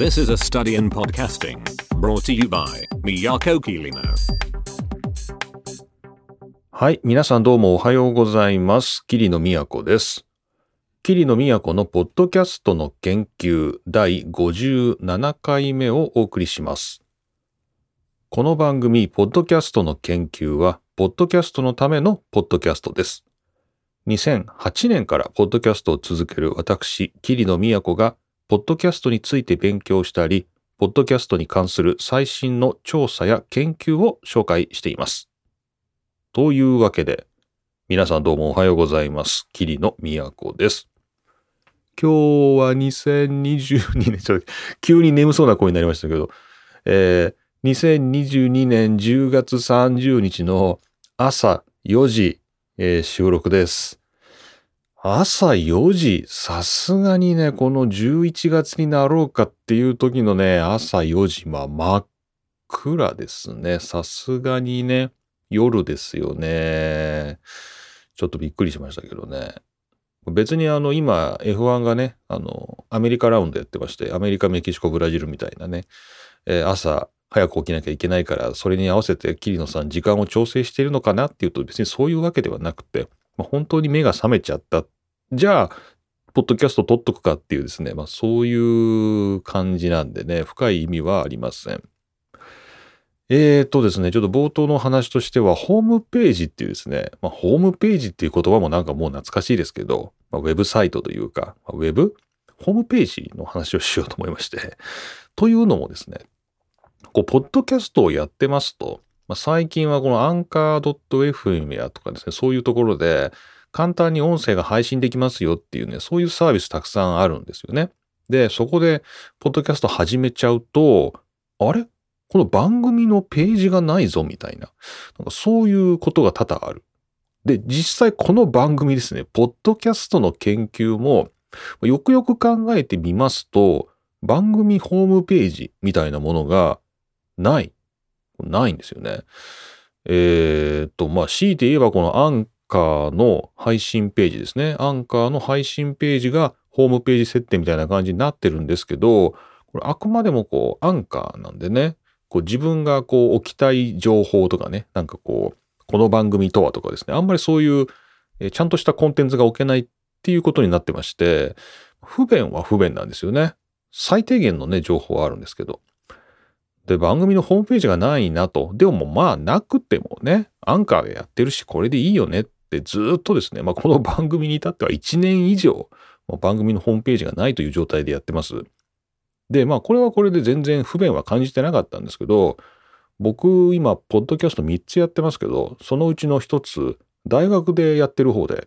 This is a study in podcasting brought to you by Miyako Kirino. はい。皆さんどうもおはようございます。桐野都です。桐野都のポッドキャストの研究第57回目をお送りします。この番組、ポッドキャストの研究は、ポッドキャストのためのポッドキャストです。2008年からポッドキャストを続ける私、桐野都が、ポッドキャストについて勉強したり、ポッドキャストに関する最新の調査や研究を紹介しています。というわけで、皆さんどうもおはようございます。桐野都です。今日は2022年、ちょっと急に眠そうな声になりましたけど、えー、2022年10月30日の朝4時、えー収録です。朝4時、さすがにね、この11月になろうかっていう時のね、朝4時、まあ真っ暗ですね。さすがにね、夜ですよね。ちょっとびっくりしましたけどね。別にあの今 F1 がね、あのアメリカラウンドやってまして、アメリカ、メキシコ、ブラジルみたいなね、えー朝早く起きなきゃいけないから、それに合わせて桐野さん時間を調整しているのかなっていうと別にそういうわけではなくて、本当に目が覚めちゃった。じゃあ、ポッドキャスト撮っとくかっていうですね、まあそういう感じなんでね、深い意味はありません。えーとですね、ちょっと冒頭の話としては、ホームページっていうですね、まあ、ホームページっていう言葉もなんかもう懐かしいですけど、まあ、ウェブサイトというか、まあウェブ？ホームページの話をしようと思いまして。というのもですね、こう、ポッドキャストをやってますと、まあ、最近はこのアンカー .fm やとかですね、そういうところで、簡単に音声が配信できますよっていうね、そういうサービスたくさんあるんですよね。で、そこで、ポッドキャスト始めちゃうと、あれ？この番組のページがないぞみたいな。なんかそういうことが多々ある。で、実際この番組ですね、ポッドキャストの研究も、よくよく考えてみますと、番組ホームページみたいなものがない。ないんですよね。えーっと、まあ、強いて言えばこのアンカーの配信ページですね。アンカーの配信ページがホームページ設定みたいな感じになってるんですけど、これあくまでもこう、アンカーなんでね、こう自分がこう置きたい情報とかね、なんかこう、この番組とはとかですね、あんまりそういう、えちゃんとしたコンテンツが置けないっていうことになってまして、不便は不便なんですよね。最低限のね、情報はあるんですけど。で、番組のホームページがないなと。でもまあなくてもね、アンカーでやってるし、これでいいよねってずっとですね、まあこの番組に至っては1年以上、まあ番組のホームページがないという状態でやってます。で、まあこれはこれで全然不便は感じてなかったんですけど、僕今、ポッドキャスト3つやってますけど、そのうちの1つ、大学でやってる方で、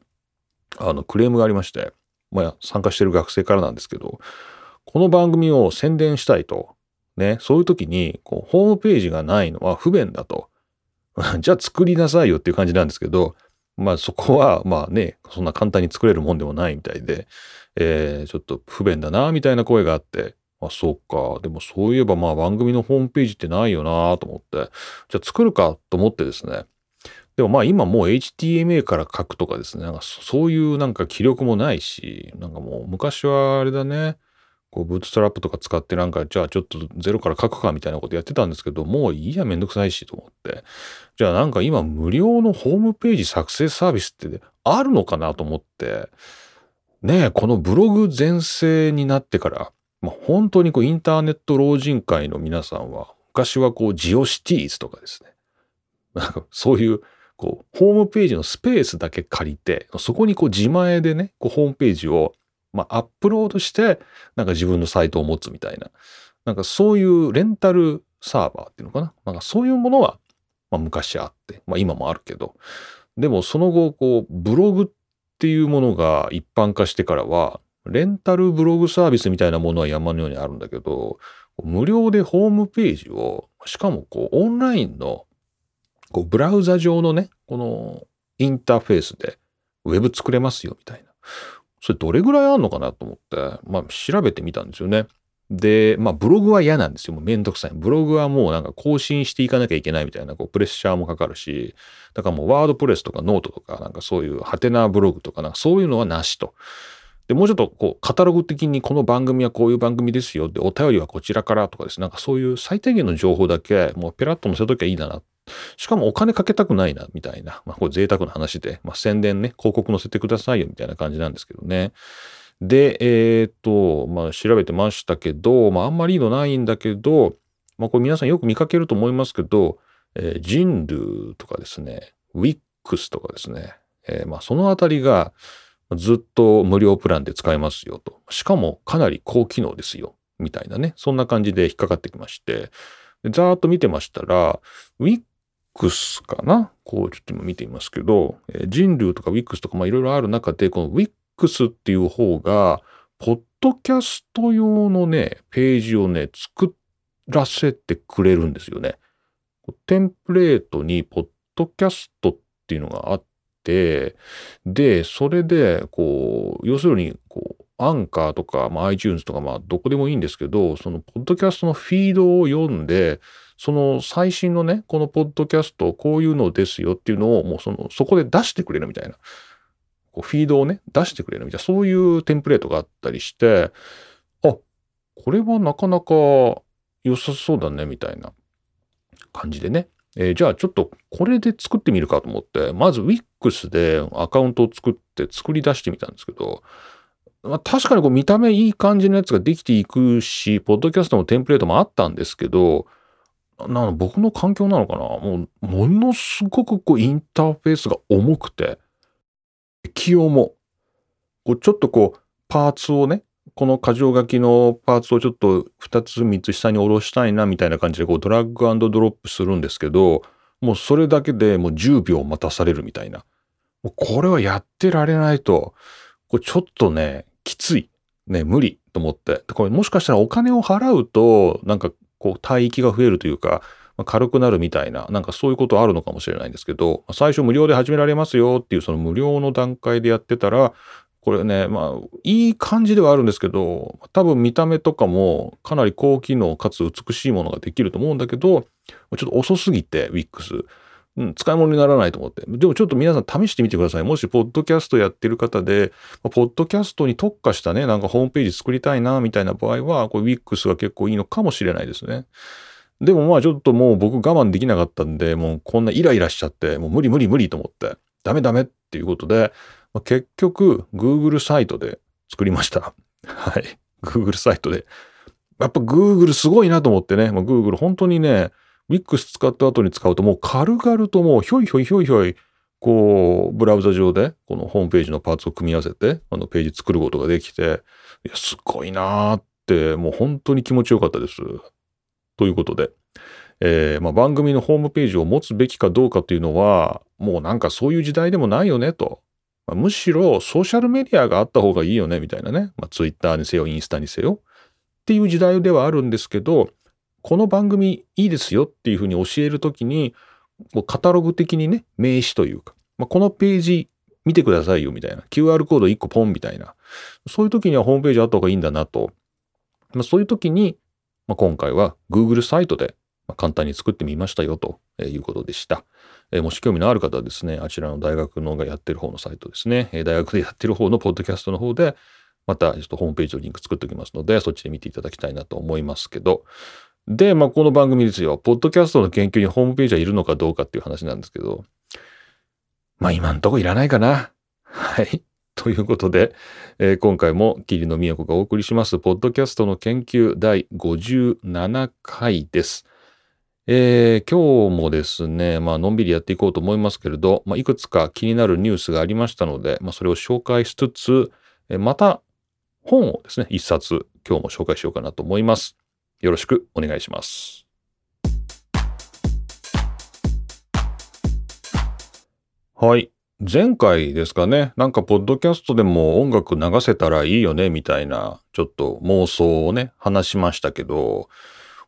あの、クレームがありまして、まあ参加してる学生からなんですけど、この番組を宣伝したいと、ね、そういう時に、こう、ホームページがないのは不便だと。じゃあ作りなさいよっていう感じなんですけど、まあそこは、まあね、そんな簡単に作れるもんでもないみたいで、えーちょっと不便だな、みたいな声があって、あ、そうか。でもそういえばまあ番組のホームページってないよなと思って、じゃあ作るかと思ってですね。でもまあ今もう HTML から書くとかですね、なんかそういうなんか気力もないし、なんかもう昔はあれだね、こうブートストラップとか使ってなんかじゃあちょっとゼロから書くかみたいなことやってたんですけど、もういいやめんどくさいしと思って。じゃあなんか今無料のホームページ作成サービスってあるのかなと思って、ねえ、このブログ全盛になってから、まあ、本当にこうインターネット老人会の皆さんは、昔はこうジオシティーズとかですね。なんかそういう、こう、ホームページのスペースだけ借りて、そこにこう自前でね、こうホームページを、まあ、アップロードして、なんか自分のサイトを持つみたいな。なんかそういうレンタルサーバーっていうのかな。なんかそういうものは、まあ昔あって、まあ今もあるけど。でもその後、こう、ブログっていうものが一般化してからは、レンタルブログサービスみたいなものは山のようにあるんだけど、無料でホームページを、しかもこう、オンラインの、こう、ブラウザ上のね、このインターフェースでウェブ作れますよみたいな。それどれぐらいあるのかなと思って、まあ調べてみたんですよね。で、まあブログは嫌なんですよ。もうめんどくさい。ブログはもうなんか更新していかなきゃいけないみたいな、こうプレッシャーもかかるし、だからもう WordPress とかノートとか、なんかそういうはてなブログとか、なんかそういうのはなしと。で、もうちょっとこう、カタログ的にこの番組はこういう番組ですよ。で、お便りはこちらからとかですね。なんかそういう最低限の情報だけ、もうペラッと載せときゃいいだな。しかもお金かけたくないな、みたいな。まあ、これ贅沢な話で、まあ、宣伝ね、広告載せてくださいよ、みたいな感じなんですけどね。で、えー、と、まあ、調べてましたけど、まあ、あんまりいいのないんだけど、まあ、これ皆さんよく見かけると思いますけど、えー、ジンルーとかですね、ウィックスとかですね、えー、まあ、そのあたりがずっと無料プランで使えますよと。しかもかなり高機能ですよ。みたいなね。そんな感じで引っかかってきまして、ざーっと見てましたら、ウィッックスかな？こうちょっと今見てみますけど、えー、人類とかウィックスとかまあいろいろある中で、このウィックスっていう方が、ポッドキャスト用のね、ページをね、作らせてくれるんですよね。テンプレートにポッドキャストっていうのがあって、で、それで、こう、要するに、こう、アンカーとか、まあ、iTunes とか、まあ、どこでもいいんですけど、その、ポッドキャストのフィードを読んで、その最新のね、このポッドキャスト、こういうのですよっていうのを、もうその、そこで出してくれるみたいな。こうフィードをね、出してくれるみたいな、そういうテンプレートがあったりして、あ、これはなかなか良さそうだね、みたいな感じでね。えー、じゃあちょっとこれで作ってみるかと思って、まず Wix でアカウントを作って作り出してみたんですけど、まあ、確かにこう見た目いい感じのやつができていくし、ポッドキャストのテンプレートもあったんですけど、なの僕の環境なのかな？もう、ものすごくこうインターフェースが重くて、気重。こうちょっとこう、パーツをね、この箇条書きのパーツをちょっと2つ3つ下に下ろしたいなみたいな感じでこうドラッグドロップするんですけど、もうそれだけでもう10秒待たされるみたいな。もうこれはやってられないと、これちょっとね、きつい。ね、無理と思って。これもしかしたらお金を払うと、なんかこう帯域が増えるというか、軽くなるみたいな、なんかそういうことあるのかもしれないんですけど、最初無料で始められますよっていうその無料の段階でやってたら、これね、まあ、いい感じではあるんですけど、多分見た目とかもかなり高機能かつ美しいものができると思うんだけど、ちょっと遅すぎて、WIX。うん、使い物にならないと思って。でもちょっと皆さん試してみてください。もし、ポッドキャストやってる方で、ポッドキャストに特化したね、なんかホームページ作りたいな、みたいな場合は、これ WIX が結構いいのかもしれないですね。でもまあちょっともう僕我慢できなかったんで、もうこんなイライラしちゃって、もう無理無理無理と思って、ダメダメっていうことで、まあ、結局、Google サイトで作りました。はい。Google サイトで。やっぱ Google すごいなと思ってね。まあ、Google 本当にね、Wix 使った後に使うともう軽々ともうひょいひょいひょいひょい、こう、ブラウザ上でこのホームページのパーツを組み合わせて、あのページ作ることができて、いや、すごいなーって、もう本当に気持ちよかったです。ということで、えー、まあ、番組のホームページを持つべきかどうかっていうのは、もうなんかそういう時代でもないよねと。まあ、むしろソーシャルメディアがあった方がいいよね、みたいなね。まあ、ツイッターにせよ、インスタにせよ。っていう時代ではあるんですけど、この番組いいですよっていうふうに教えるときに、こうカタログ的にね、名詞というか、まあ、このページ見てくださいよみたいな。QR コード1個ポンみたいな。そういう時にはホームページあった方がいいんだなと。まあ、そういう時に、まあ、今回は Google サイトで簡単に作ってみましたよということでした。えもし興味のある方はですね、あちらの大学のがやってる方のサイトですね、え大学でやってる方のポッドキャストの方で、またちょっとホームページのリンク作っておきますので、そっちで見ていただきたいなと思いますけど、で、まあ、この番組ですよ、ポッドキャストの研究にホームページはいるのかどうかっていう話なんですけど、まあ、今んとこいらないかな。はい。ということで、えー、今回も霧の都がお送りします、ポッドキャストの研究第57回です。えー、今日もですね、まあ、のんびりやっていこうと思いますけれど、まあ、いくつか気になるニュースがありましたので、まあ、それを紹介しつつ、また本をですね、一冊今日も紹介しようかなと思います。よろしくお願いします。はい。前回ですかね、なんかポッドキャストでも音楽流せたらいいよね、みたいな、ちょっと妄想をね、話しましたけど、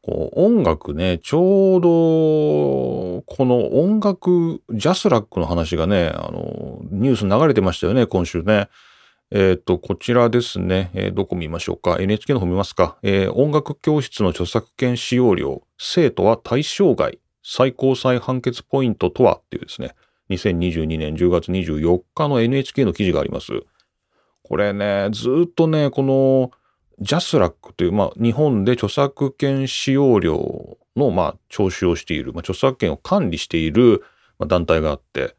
こう音楽ね、ちょうど、この音楽、ジャスラックの話がね、あの、ニュース流れてましたよね、今週ね。えっ、ー、と、こちらですね、えー、どこ見ましょうか？NHK の方見ますか？えー、音楽教室の著作権使用料、生徒は対象外、最高裁判決ポイントとは？っていうですね、2022年10月24日の NHK の記事があります。これね、ずっとね、この JASRACという、まあ、日本で著作権使用料の、まあ、徴収をしている、まあ、著作権を管理している、ま、団体があって、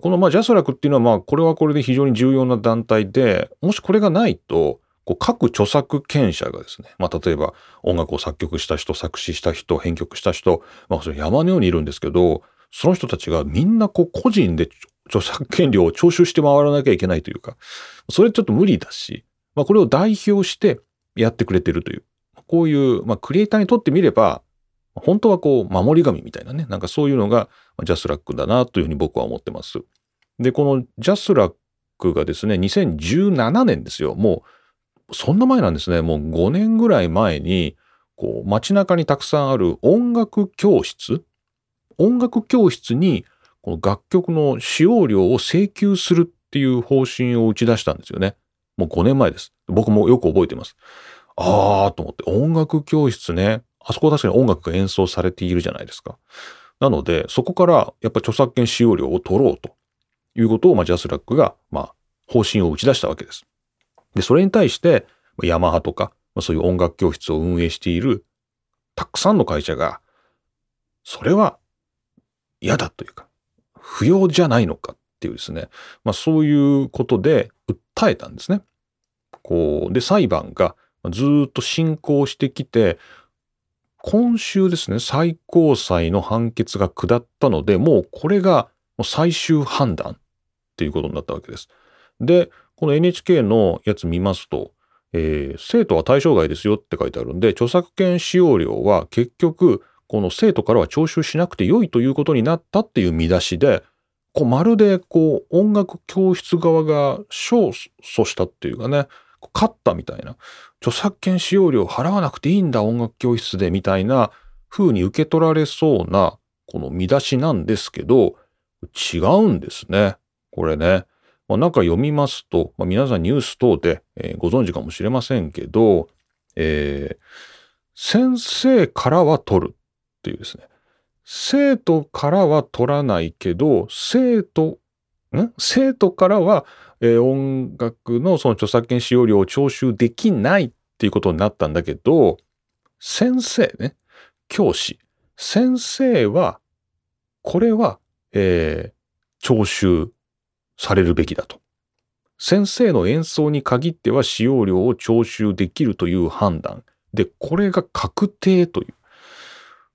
この、まあ、 JASRACっていうのは、まあ、これはこれで非常に重要な団体で、もしこれがないと、こう各著作権者がですね、まあ、例えば音楽を作曲した人、作詞した人、編曲した人、まあ、それ山のようにいるんですけど、その人たちがみんなこう個人で著作権料を徴収して回らなきゃいけないというか、それちょっと無理だし、まあ、これを代表してやってくれてるという、こういう、まあ、クリエイターにとってみれば、本当はこう、守り神みたいなね、なんかそういうのが JASRACだなというふうに僕は思ってます。で、この JASRACがですね、2017年ですよ。もう、そんな前なんですね。もう5年ぐらい前に、こう、街中にたくさんある音楽教室音楽教室にこの楽曲の使用料を請求するっていう方針を打ち出したんですよね。もう5年前です。僕もよく覚えてます。ああと思って、音楽教室ね。あそこは確かに音楽が演奏されているじゃないですか。なので、そこからやっぱ著作権使用料を取ろうということを、まあ、ジャスラックが、まあ、方針を打ち出したわけです。で、それに対して、ヤマハとか、まあ、そういう音楽教室を運営しているたくさんの会社が、それは嫌だというか、不要じゃないのかっていうですね、まあそういうことで訴えたんですね。こう、で、裁判がずっと進行してきて、今週ですね、最高裁の判決が下ったので、もうこれが最終判断っていうことになったわけです。で、この NHK のやつ見ますと、えー、生徒は対象外ですよって書いてあるんで、著作権使用料は結局、この生徒からは徴収しなくて良いということになったっていう見出しで、こうまるでこう音楽教室側が勝訴したっていうかね、勝ったみたいな、著作権使用料払わなくていいんだ音楽教室でみたいな風に受け取られそうなこの見出しなんですけど、違うんですね。これね。まあ、中読みますと、まあ、皆さんニュース等で、えー、ご存知かもしれませんけど、えー、先生からは取るっていうですね。生徒からは取らないけど、生徒、生徒からは、えー、音楽のその著作権使用料を徴収できないっていうことになったんだけど、先生ね、教師、先生は、これは、えー、徴収されるべきだと。先生の演奏に限っては使用料を徴収できるという判断。で、これが確定という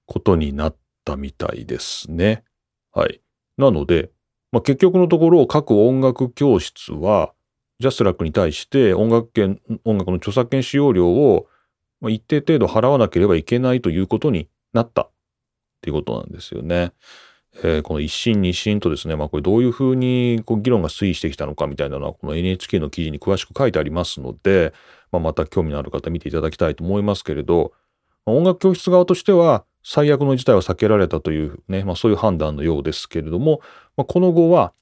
ことになったみたいですね。はい。なので、まあ、結局のところ各音楽教室はジャスラックに対して音楽権、音楽の著作権使用料を一定程度払わなければいけないということになったっていうことなんですよね。えー、この一審二審とですね、まあこれどういうふうにこう議論が推移してきたのかみたいなのはこの NHK の記事に詳しく書いてありますので、まあ、また興味のある方見ていただきたいと思いますけれど、音楽教室側としては最悪の事態は避けられたというね、まあ、そういう判断のようですけれども、まあ、この後は、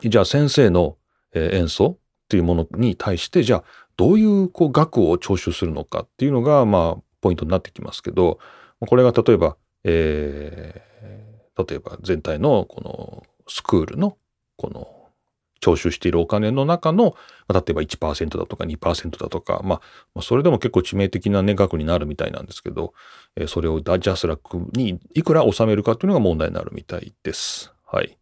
じゃあ先生の演奏っていうものに対して、じゃあどういうこう額を徴収するのかっていうのが、まあ、ポイントになってきますけど、これが例えば、えー、例えば全体のこのスクールのこの徴収しているお金の中の、まあ、例えば1%だとか2%だとか、まあ、それでも結構致命的な、ね、額になるみたいなんですけど、えー、それをダジャスラックにいくら納めるかというのが問題になるみたいです。はい。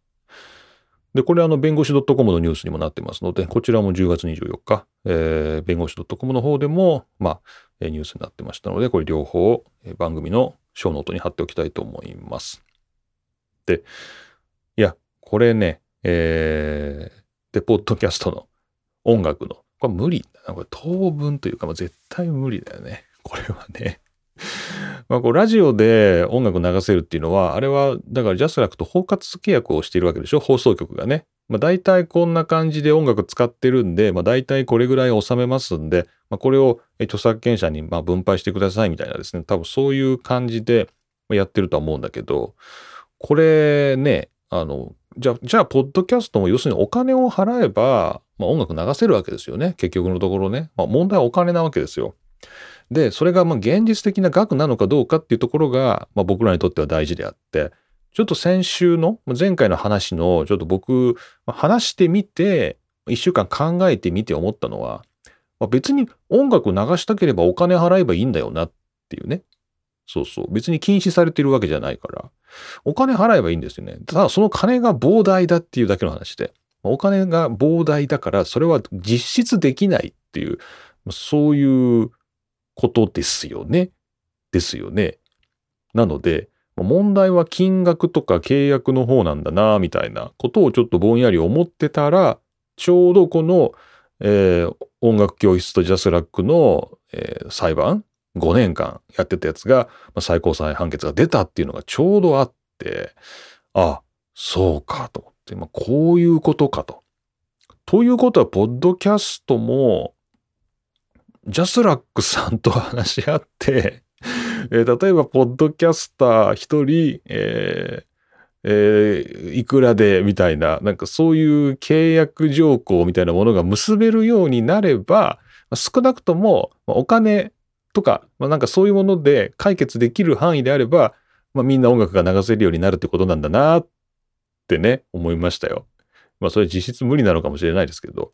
で、これあの、弁護士 .com のニュースにもなってますので、こちらも10月24日、えー、弁護士 .com の方でも、まあ、ニュースになってましたので、これ両方番組のショーノートに貼っておきたいと思います。で、いや、これね、えー、で、ポッドキャストの音楽の、これ無理だな。これ当分というか、まあ、絶対無理だよね。これはね。まあこうラジオで音楽流せるっていうのは、あれは、だから JASRAC と包括契約をしているわけでしょ？放送局がね。まあ大体こんな感じで音楽使ってるんで、まあ大体これぐらい収めますんで、まあこれを著作権者にま分配してくださいみたいなですね。多分そういう感じでやってるとは思うんだけど、これね、あの、じゃあ、じゃあ、ポッドキャストも要するにお金を払えば、まあ、音楽流せるわけですよね。結局のところね。まあ、問題はお金なわけですよ。で、それがまあ現実的な額なのかどうかっていうところが、まあ、僕らにとっては大事であって、ちょっと先週の、前回の話の、ちょっと僕、話してみて、一週間考えてみて思ったのは、まあ、別に音楽流したければお金払えばいいんだよなっていうね。そうそう。別に禁止されてるわけじゃないから。お金払えばいいんですよね。ただその金が膨大だっていうだけの話で。お金が膨大だからそれは実質できないっていう、そういうことですよね。ですよね。なので、問題は金額とか契約の方なんだな、みたいなことをちょっとぼんやり思ってたら、ちょうどこの、えー、音楽教室と JASRAC の、えー、裁判、5年間やってたやつが、まあ、最高裁判決が出たっていうのがちょうどあって、あ、そうかと思って、まあ、こういうことかと。ということは、ポッドキャストも、 JASRACさんと話し合って えー、例えば、ポッドキャスター一人、えーえー、いくらでみたいな、なんかそういう契約条項みたいなものが結べるようになれば、少なくともお金とか、まあ、なんかそういうもので解決できる範囲であれば、まあ、みんな音楽が流せるようになるってことなんだなってね、思いましたよ。まあそれ実質無理なのかもしれないですけど。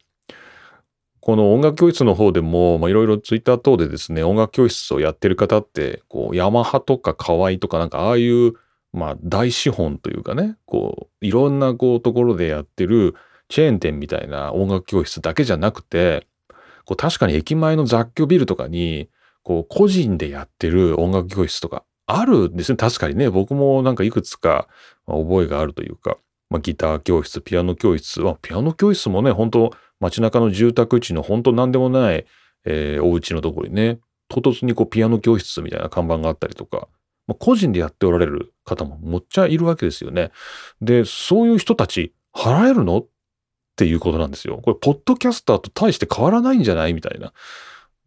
この音楽教室の方でも、まあ、いろいろツイッター等でですね、音楽教室をやってる方って、こう、ヤマハとか河合とかなんかああいう、まあ、大資本というかね、こう、いろんなこう、ところでやってるチェーン店みたいな音楽教室だけじゃなくて、こう、確かに駅前の雑居ビルとかに、こう、個人でやってる音楽教室とかあるんですね。確かにね、僕もなんかいくつか覚えがあるというか、まあ、ギター教室、ピアノ教室、まあ、ピアノ教室もね、本当街中の住宅地の本当何でもない、えー、お家のところにね、唐突にこうピアノ教室みたいな看板があったりとか、まあ、個人でやっておられる方ももっちゃいるわけですよね。で、そういう人たち払えるの？っていうことなんですよ。これ、ポッドキャスターと大して変わらないんじゃない？みたいな。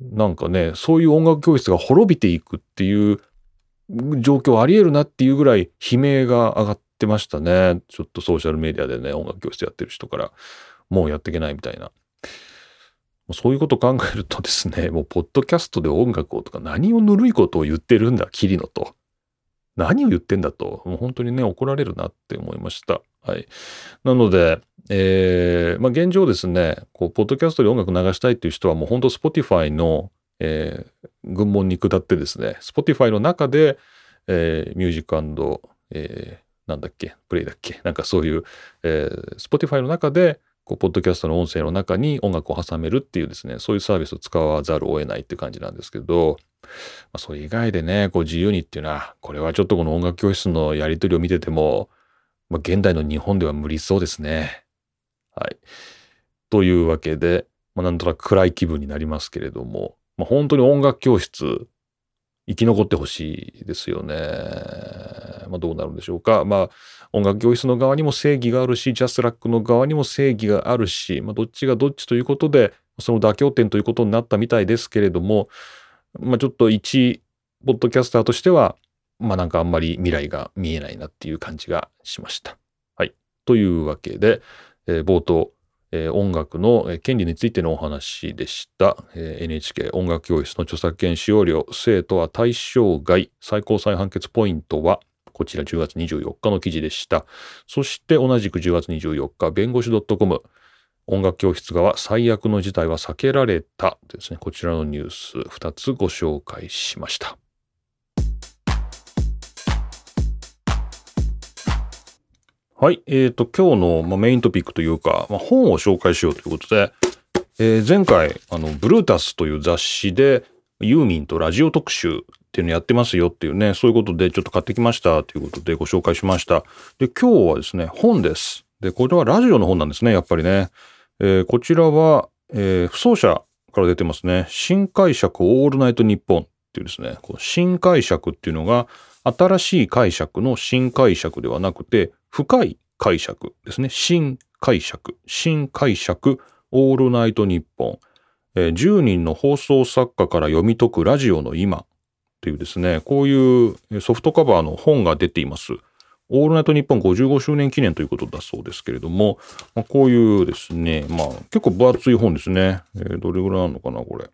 なんかね、そういう音楽教室が滅びていくっていう状況ありえるなっていうぐらい悲鳴が上がってましたね。ちょっとソーシャルメディアでね、音楽教室やってる人から。もうやっていけないみたいな。そういうこと考えるとですね、もうポッドキャストで音楽をとか何をぬるいことを言ってるんだ、キリノと。何を言ってんだと、もう本当にね、怒られるなって思いました。はい。なので、えー、まあ現状ですね、こう、ポッドキャストで音楽流したいっていう人はもう本当 Spotify の、えー、群門に下ってですね、Spotify の中で、えー、ミュージックえー、なんだっけ、プレイだっけ、なんかそういう、えー、Spotify の中で、こう、ポッドキャストの音声の中に音楽を挟めるっていうですね、そういうサービスを使わざるを得ないって感じなんですけど、まあ、それ以外でね、こう自由にっていうのは、これはちょっとこの音楽教室のやりとりを見てても、まあ、現代の日本では無理そうですね。はい。というわけで、まあ、なんとなく暗い気分になりますけれども、まあ、本当に音楽教室、生き残ってほしいですよね。まあ、どうなるんでしょうか。まあ、音楽教室の側にも正義があるし、ジャスラックの側にも正義があるし、まあ、どっちがどっちということで、その妥協点ということになったみたいですけれども、まあ、ちょっと一、ポッドキャスターとしては、まあなんかあんまり未来が見えないなっていう感じがしました。はい。というわけで、えー、冒頭、えー、音楽の権利についてのお話でした。えー、NHK 音楽教室の著作権使用料、生徒は対象外、最高裁判決ポイントは、こちら10月24日の記事でした。そして同じく10月24日、弁護士 .com、音楽教室側最悪の事態は避けられたですね、こちらのニュース2つご紹介しました。はい。えっ、ー、と、今日の、まあ、メイントピックというか、まあ、本を紹介しようということで、えー、前回、あの、ブルータスという雑誌で、ユーミンとラジオ特集っていうのやってますよっていうね、そういうことでちょっと買ってきましたということでご紹介しました。で、今日はですね、本です。で、これはラジオの本なんですね、やっぱりね。えー、こちらは、えー、不走者から出てますね。新解釈オールナイトニッポンっていうですね、この新解釈っていうのが、新しい解釈の新解釈ではなくて、深い解釈ですね。新解釈、新解釈、オールナイトニッポン。えー、10人の放送作家から読み解くラジオの今っていうですね、こういうソフトカバーの本が出ています。オールナイトニッポン55周年記念ということだそうですけれども、まあ、こういうですね、まあ結構分厚い本ですね。えー、どれぐらいあるのかな、これ。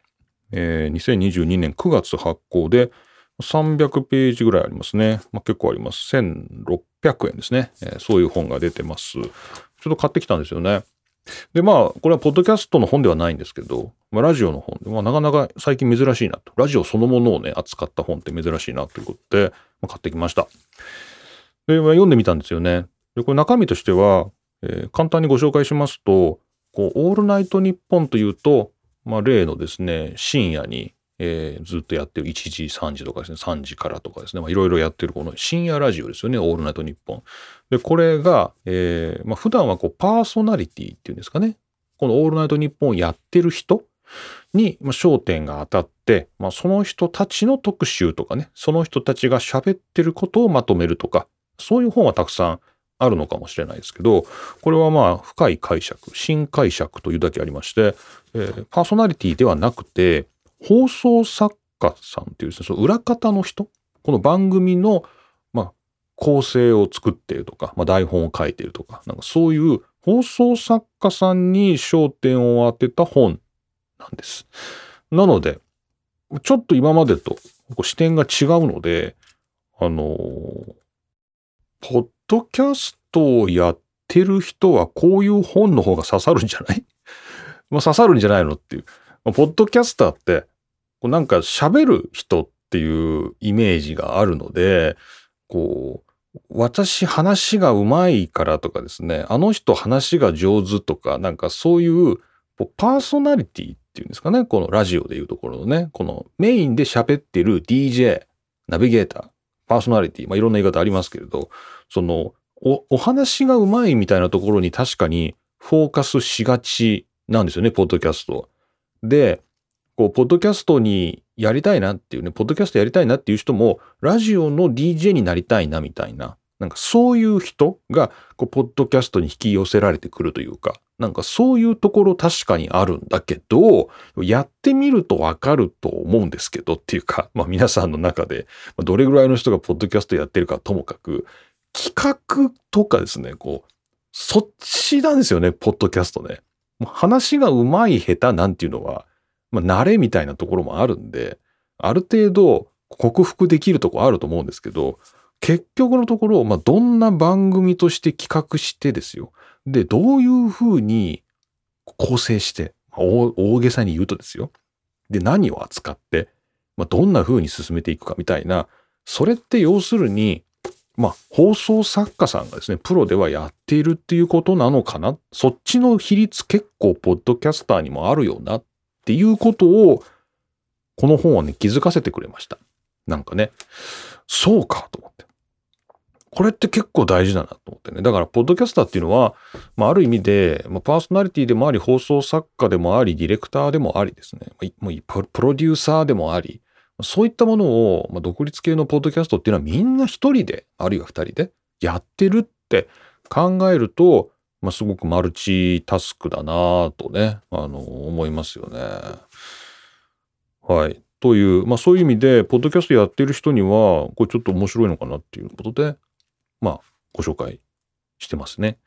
えー、2022年9月発行で300ページぐらいありますね。まあ、結構あります。1600円ですね、えー、そういう本が出てます。ちょっと買ってきたんですよね。で、まあ、これはポッドキャストの本ではないんですけど、まあ、ラジオの本で、まあ、なかなか最近珍しいなと。ラジオそのものをね、扱った本って珍しいなということで、まあ、買ってきました。で、まあ、読んでみたんですよね。で、これ中身としては、えー、簡単にご紹介しますと、こう、オールナイトニッポンというと、まあ、例のですね、深夜に、えー、ずっとやってる。1時、3時とかですね、3時からとかですね、いろいろやってるこの深夜ラジオですよね、オールナイトニッポン。で、これが、えー、まあ、普段はこう、パーソナリティっていうんですかね、このオールナイトニッポンをやってる人に、まあ、焦点が当たって、まあ、その人たちの特集とかね、その人たちが喋ってることをまとめるとか、そういう本はたくさんあるのかもしれないですけど、これはまあ深い解釈、新解釈というだけありまして、えー、パーソナリティではなくて、放送作家さんっていうですね、その裏方の人、この番組の、まあ、構成を作っているとか、まあ、台本を書いているとか、なんかそういう放送作家さんに焦点を当てた本なんです。なので、ちょっと今までと視点が違うので、あの、ポッドキャストをやってる人はこういう本の方が刺さるんじゃない？まあ刺さるんじゃないのっていう。ポッドキャスターって、こうなんか喋る人っていうイメージがあるので、こう、私話がうまいからとかですね、あの人話が上手とか、なんかそういうパーソナリティっていうんですかね、このラジオでいうところのね、このメインで喋ってる DJ、ナビゲーター、パーソナリティ、まあいろんな言い方ありますけれど、そのお、お話がうまいみたいなところに確かにフォーカスしがちなんですよね、ポッドキャスト。で、こう、ポッドキャストにやりたいなっていうね、ポッドキャストやりたいなっていう人も、ラジオの DJ になりたいなみたいな、なんかそういう人が、こう、ポッドキャストに引き寄せられてくるというか、なんかそういうところ確かにあるんだけど、やってみるとわかると思うんですけどっていうか、まあ皆さんの中で、どれぐらいの人がポッドキャストやってるかともかく、企画とかですね、こう、そっちなんですよね、ポッドキャストね。話がうまい下手なんていうのは、まあ、慣れみたいなところもあるんで、ある程度克服できるとこあると思うんですけど、結局のところ、まあ、どんな番組として企画してですよ。で、どういうふうに構成して、大大げさに言うとですよ。で、何を扱って、まあ、どんなふうに進めていくかみたいな、それって要するに、まあ、放送作家さんがですね、プロではやっているっていうことなのかな。そっちの比率結構、ポッドキャスターにもあるよなっっていうことを、この本はね、気づかせてくれました。なんかね、そうかと思って。これって結構大事だなと思ってね。だから、ポッドキャスターっていうのは、まあ、ある意味で、まあ、パーソナリティでもあり、放送作家でもあり、ディレクターでもありですね。まあ、プロデューサーでもあり、そういったものを、まあ、独立系のポッドキャストっていうのはみんな一人で、あるいは二人でやってるって考えると、まあ、すごくマルチタスクだなぁとね、あの、思いますよね。はい。という、まあそういう意味で、ポッドキャストやってる人には、これちょっと面白いのかなっていうことで、まあ、ご紹介してますね。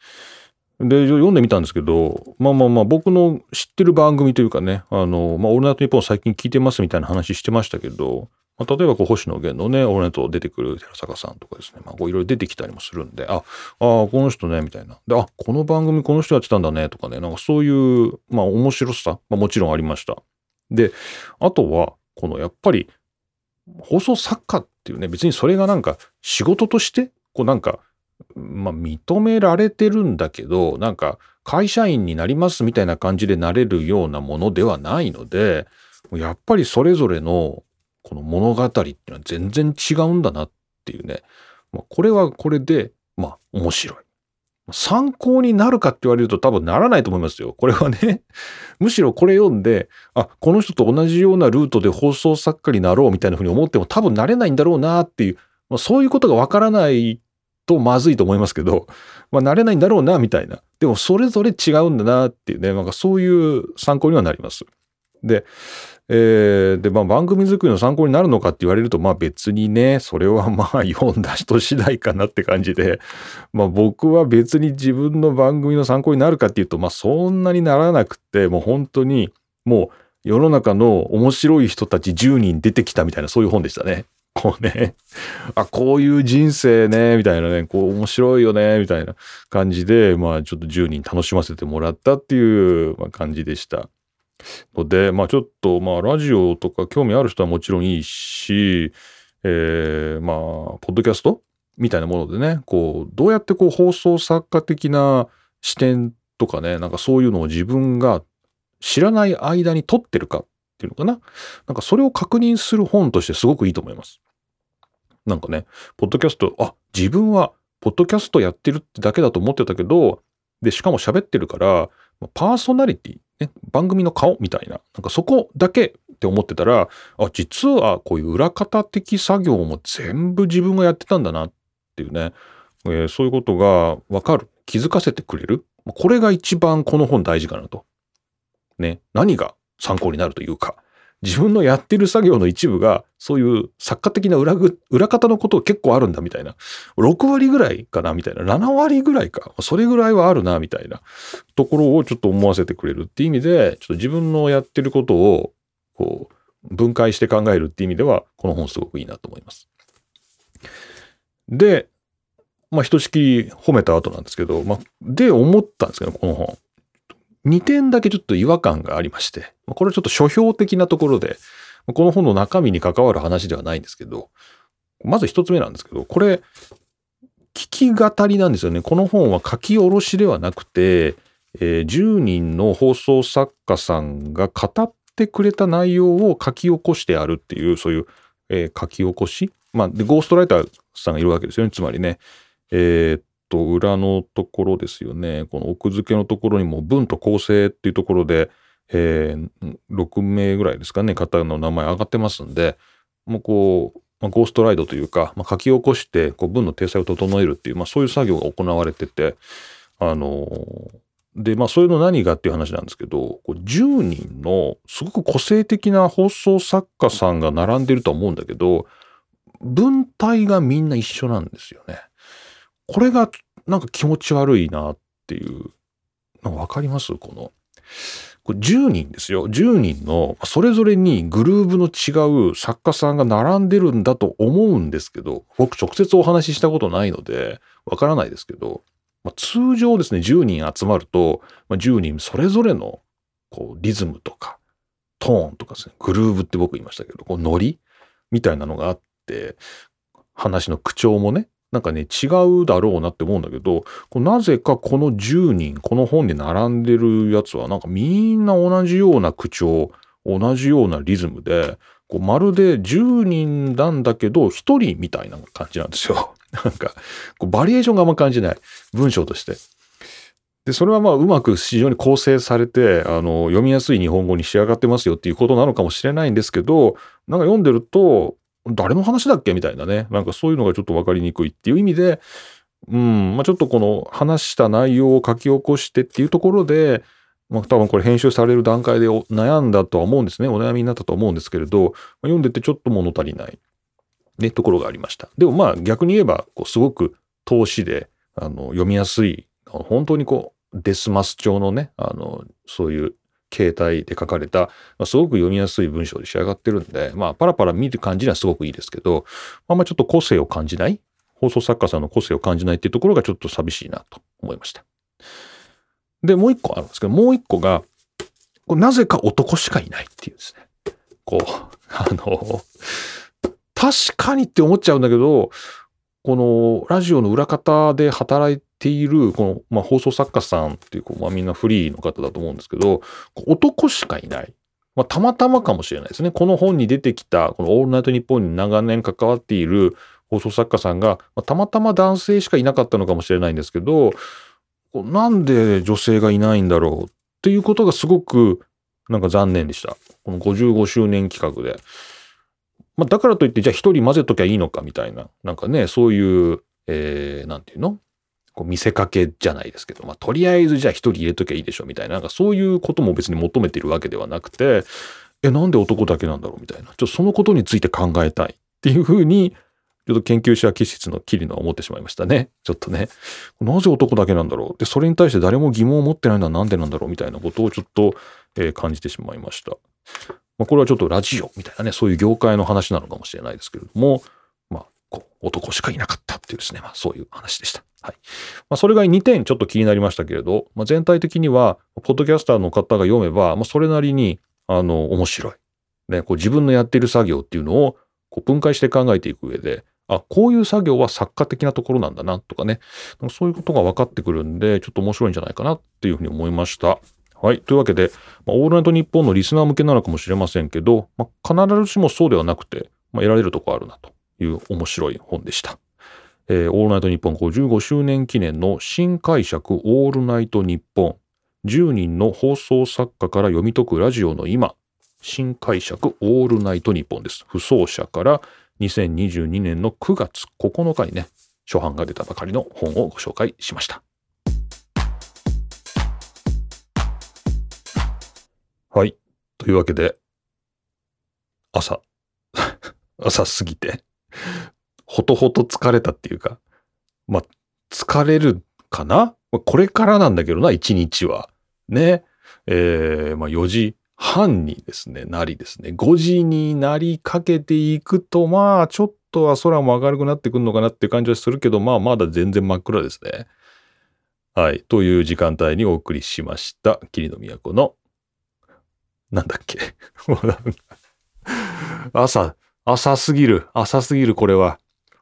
で、読んでみたんですけど、まあまあまあ、僕の知ってる番組というかね、あの、まあ、オールナイトニッポン最近聞いてますみたいな話してましたけど、まあ、例えばこう、星野源のね、オールナイト出てくる寺坂さんとかですね、まあ、いろいろ出てきたりもするんで、あ、あこの人ね、みたいな。で、あ、この番組この人やってたんだね、とかね、なんかそういう、まあ面白さ、まあもちろんありました。で、あとは、このやっぱり、放送作家っていうね、別にそれがなんか仕事として、こうなんかまあ、認められてるんだけど、なんか、会社員になりますみたいな感じでなれるようなものではないので、やっぱりそれぞれのこの物語っていうのは全然違うんだなっていうね。まあ、これはこれで、まあ、面白い。参考になるかって言われると多分ならないと思いますよ。これはね、むしろこれ読んで、あ、この人と同じようなルートで放送作家になろうみたいなふうに思っても多分なれないんだろうなっていう、まあ、そういうことがわからないとまずいと思いますけど、まあ、慣れないんだろうな、みたいな。でも、それぞれ違うんだな、っていうね、なんかそういう参考にはなります。で、えー、で、まあ、番組作りの参考になるのかって言われると、まあ別にね、それはまあ 読んだ人次第かなって感じで、まあ僕は別に自分の番組の参考になるかっていうと、まあそんなにならなくて、もう本当に、もう世の中の面白い人たち10人出てきたみたいなそういう本でしたね。こうね、あ、こういう人生ね、みたいなね、こう面白いよね、みたいな感じで、まあちょっと10人楽しませてもらったっていう、感じでした。ので、まあちょっと、まあラジオとか興味ある人はもちろんいいし、えー、まあ、ポッドキャストみたいなものでね、こう、どうやってこう放送作家的な視点とかね、なんかそういうのを自分が知らない間に撮ってるかっていうのかな。なんかそれを確認する本としてすごくいいと思います。なんかね、ポッドキャスト、あ、自分はポッドキャストやってるってだけだと思ってたけど、で、しかも喋ってるから、パーソナリティ、ね、番組の顔みたいな、なんかそこだけって思ってたら、あ、実はこういう裏方的作業も全部自分がやってたんだなっていうね、えー、そういうことがわかる。気づかせてくれる。これが一番この本大事かなと。ね、何が参考になるというか、自分のやってる作業の一部が、そういう作家的な裏裏方のこと結構あるんだみたいな。6割ぐらいかなみたいな。7割ぐらいか。それぐらいはあるなみたいなところをちょっと思わせてくれるっていう意味で、ちょっと自分のやってることを、こう、分解して考えるっていう意味では、この本すごくいいなと思います。で、まあ、ひとしきり褒めた後なんですけど、まあ、で思ったんですけど、この本。2点だけちょっと違和感がありまして、これはちょっと書評的なところで、この本の中身に関わる話ではないんですけど、まず一つ目なんですけど、これ、聞き語りなんですよね。この本は書き下ろしではなくて、えー、10人の放送作家さんが語ってくれた内容を書き起こしてあるっていう、そういう、えー、書き起こし？まあ、で、ゴーストライターさんがいるわけですよね。つまりね。えー、と裏のところですよね。この奥付けのところにも文と構成っていうところで、えー、6名ぐらいですかね、方の名前上がってますんで、もうこう、まあ、ゴーストライドというか、まあ、書き起こしてこう文の体裁を整えるっていう、まあ、そういう作業が行われてて、あのー、で、まあ、そういうの何がっていう話なんですけど、こう10人のすごく個性的な放送作家さんが並んでると思うんだけど、文体がみんな一緒なんですよね。これがなんか気持ち悪いなっていう、なんかわかります？この。これ10人ですよ。10人の、それぞれにグルーブの違う作家さんが並んでるんだと思うんですけど、僕直接お話ししたことないので、わからないですけど、まあ、通常ですね、10人集まると、まあ、10人それぞれのこうリズムとか、トーンとかですね、グルーブって僕言いましたけど、こうノリみたいなのがあって、話の口調もね、なんかね、違うだろうなって思うんだけど、なぜかこの10人、この本に並んでるやつは、なんかみんな同じような口調、同じようなリズムで、こうまるで10人なんだけど、1人みたいな感じなんですよ。なんか、こうバリエーションがあんま感じない。文章として。で、それはまあうまく非常に構成されて、あの、読みやすい日本語に仕上がってますよっていうことなのかもしれないんですけど、なんか読んでると、誰の話だっけ？みたいなね。なんかそういうのがちょっと分かりにくいっていう意味で、うん、まあ、ちょっとこの話した内容を書き起こしてっていうところで、まあ、多分これ編集される段階で悩んだとは思うんですね。お悩みになったと思うんですけれど、ま、読んでてちょっと物足りない、ね、ところがありました。でもまあ逆に言えば、こうすごく投資で、あの、読みやすい、本当にこう、デスマス調のね、あの、そういう携帯で書かれた、まあ、すごく読みやすい文章で仕上がってるんで、まあ、パラパラ見る感じにはすごくいいですけど、あんまちょっと個性を感じない、放送作家さんの個性を感じないっていうところがちょっと寂しいなと思いました。で、もう一個あるんですけど、もう一個が、なぜか男しかいないっていうですね。こう、あの、確かにって思っちゃうんだけど、このラジオの裏方で働いている、この、まあ、放送作家さんっていう、こうまあ、みんなフリーの方だと思うんですけど、男しかいない。まあ、たまたまかもしれないですね。この本に出てきた、このオールナイトニッポンに長年関わっている放送作家さんが、まあ、たまたま男性しかいなかったのかもしれないんですけど、なんで女性がいないんだろうっていうことがすごくなんか残念でした。この55周年企画で。まあ、だからといって、じゃあ一人混ぜときゃいいのかみたいな、なんかね、そういう、えー、なんていうの？こう見せかけじゃないですけど、まあ、とりあえずじゃあ一人入れときゃいいでしょみたいな、なんかそういうことも別に求めてるわけではなくて、え、なんで男だけなんだろうみたいな。ちょっとそのことについて考えたいっていうふうに、ちょっと研究者気質のキリノは思ってしまいましたね。ちょっとね。なぜ男だけなんだろうで、それに対して誰も疑問を持ってないのはなんでなんだろうみたいなことをちょっと、えー、感じてしまいました。まあ、これはちょっとラジオみたいなね、そういう業界の話なのかもしれないですけれども、男しかいなかったっていうですね、まあ、そういう話でした。はい。まあ、それが2点ちょっと気になりましたけれど、まあ、全体的には、ポッドキャスターの方が読めば、まあ、それなりに、あの、面白い。ね、こう自分のやっている作業っていうのを、こう分解して考えていく上で、あ、こういう作業は作家的なところなんだなとかね、そういうことが分かってくるんで、ちょっと面白いんじゃないかなっていうふうに思いました。はい。というわけで、まあ、オールナイトニッポンのリスナー向けなのかもしれませんけど、まあ、必ずしもそうではなくて、まあ、得られるとこあるなという面白い本でした。えー、オールナイトニッポン55周年記念の新解釈オールナイトニッポン10人の放送作家から読み解くラジオの今新解釈オールナイトニッポンです。不走者から2022年の9月9日にね、初版が出たばかりの本をご紹介しました。はい。というわけで、朝、朝過ぎて、ほとほと疲れたっていうか、まあ、疲れるかな？これからなんだけどな、一日は。ね。えー、まあ4時半にですね、なりですね、5時になりかけていくと、まあ、ちょっとは空も明るくなってくるのかなっていう感じはするけど、まあ、まだ全然真っ暗ですね。はい。という時間帯にお送りしました。霧の都のなんだっけ？朝、朝すぎる。朝すぎる、これは。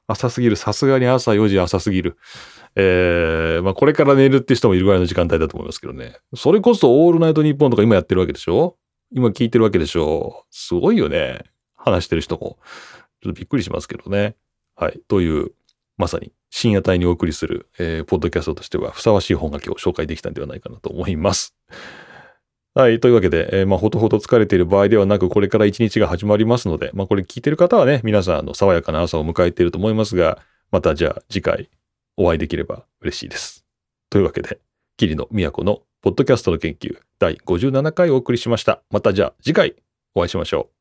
朝すぎる。さすがに朝4時朝すぎる。えー、まあこれから寝るって人もいるぐらいの時間帯だと思いますけどね。それこそオールナイトニッポンとか今やってるわけでしょ？今聞いてるわけでしょ？すごいよね。話してる人も。ちょっとびっくりしますけどね。はい。という、まさに深夜帯にお送りする、えー、ポッドキャストとしてはふさわしい本が今日紹介できたんではないかなと思います。はい。というわけで、えー、まあ、ほとほと疲れている場合ではなく、これから一日が始まりますので、まあ、これ聞いてる方はね、皆さん、の、爽やかな朝を迎えていると思いますが、またじゃあ、次回、お会いできれば嬉しいです。というわけで、桐野都のポッドキャストの研究第57回お送りしました。またじゃあ、次回お会いしましょう。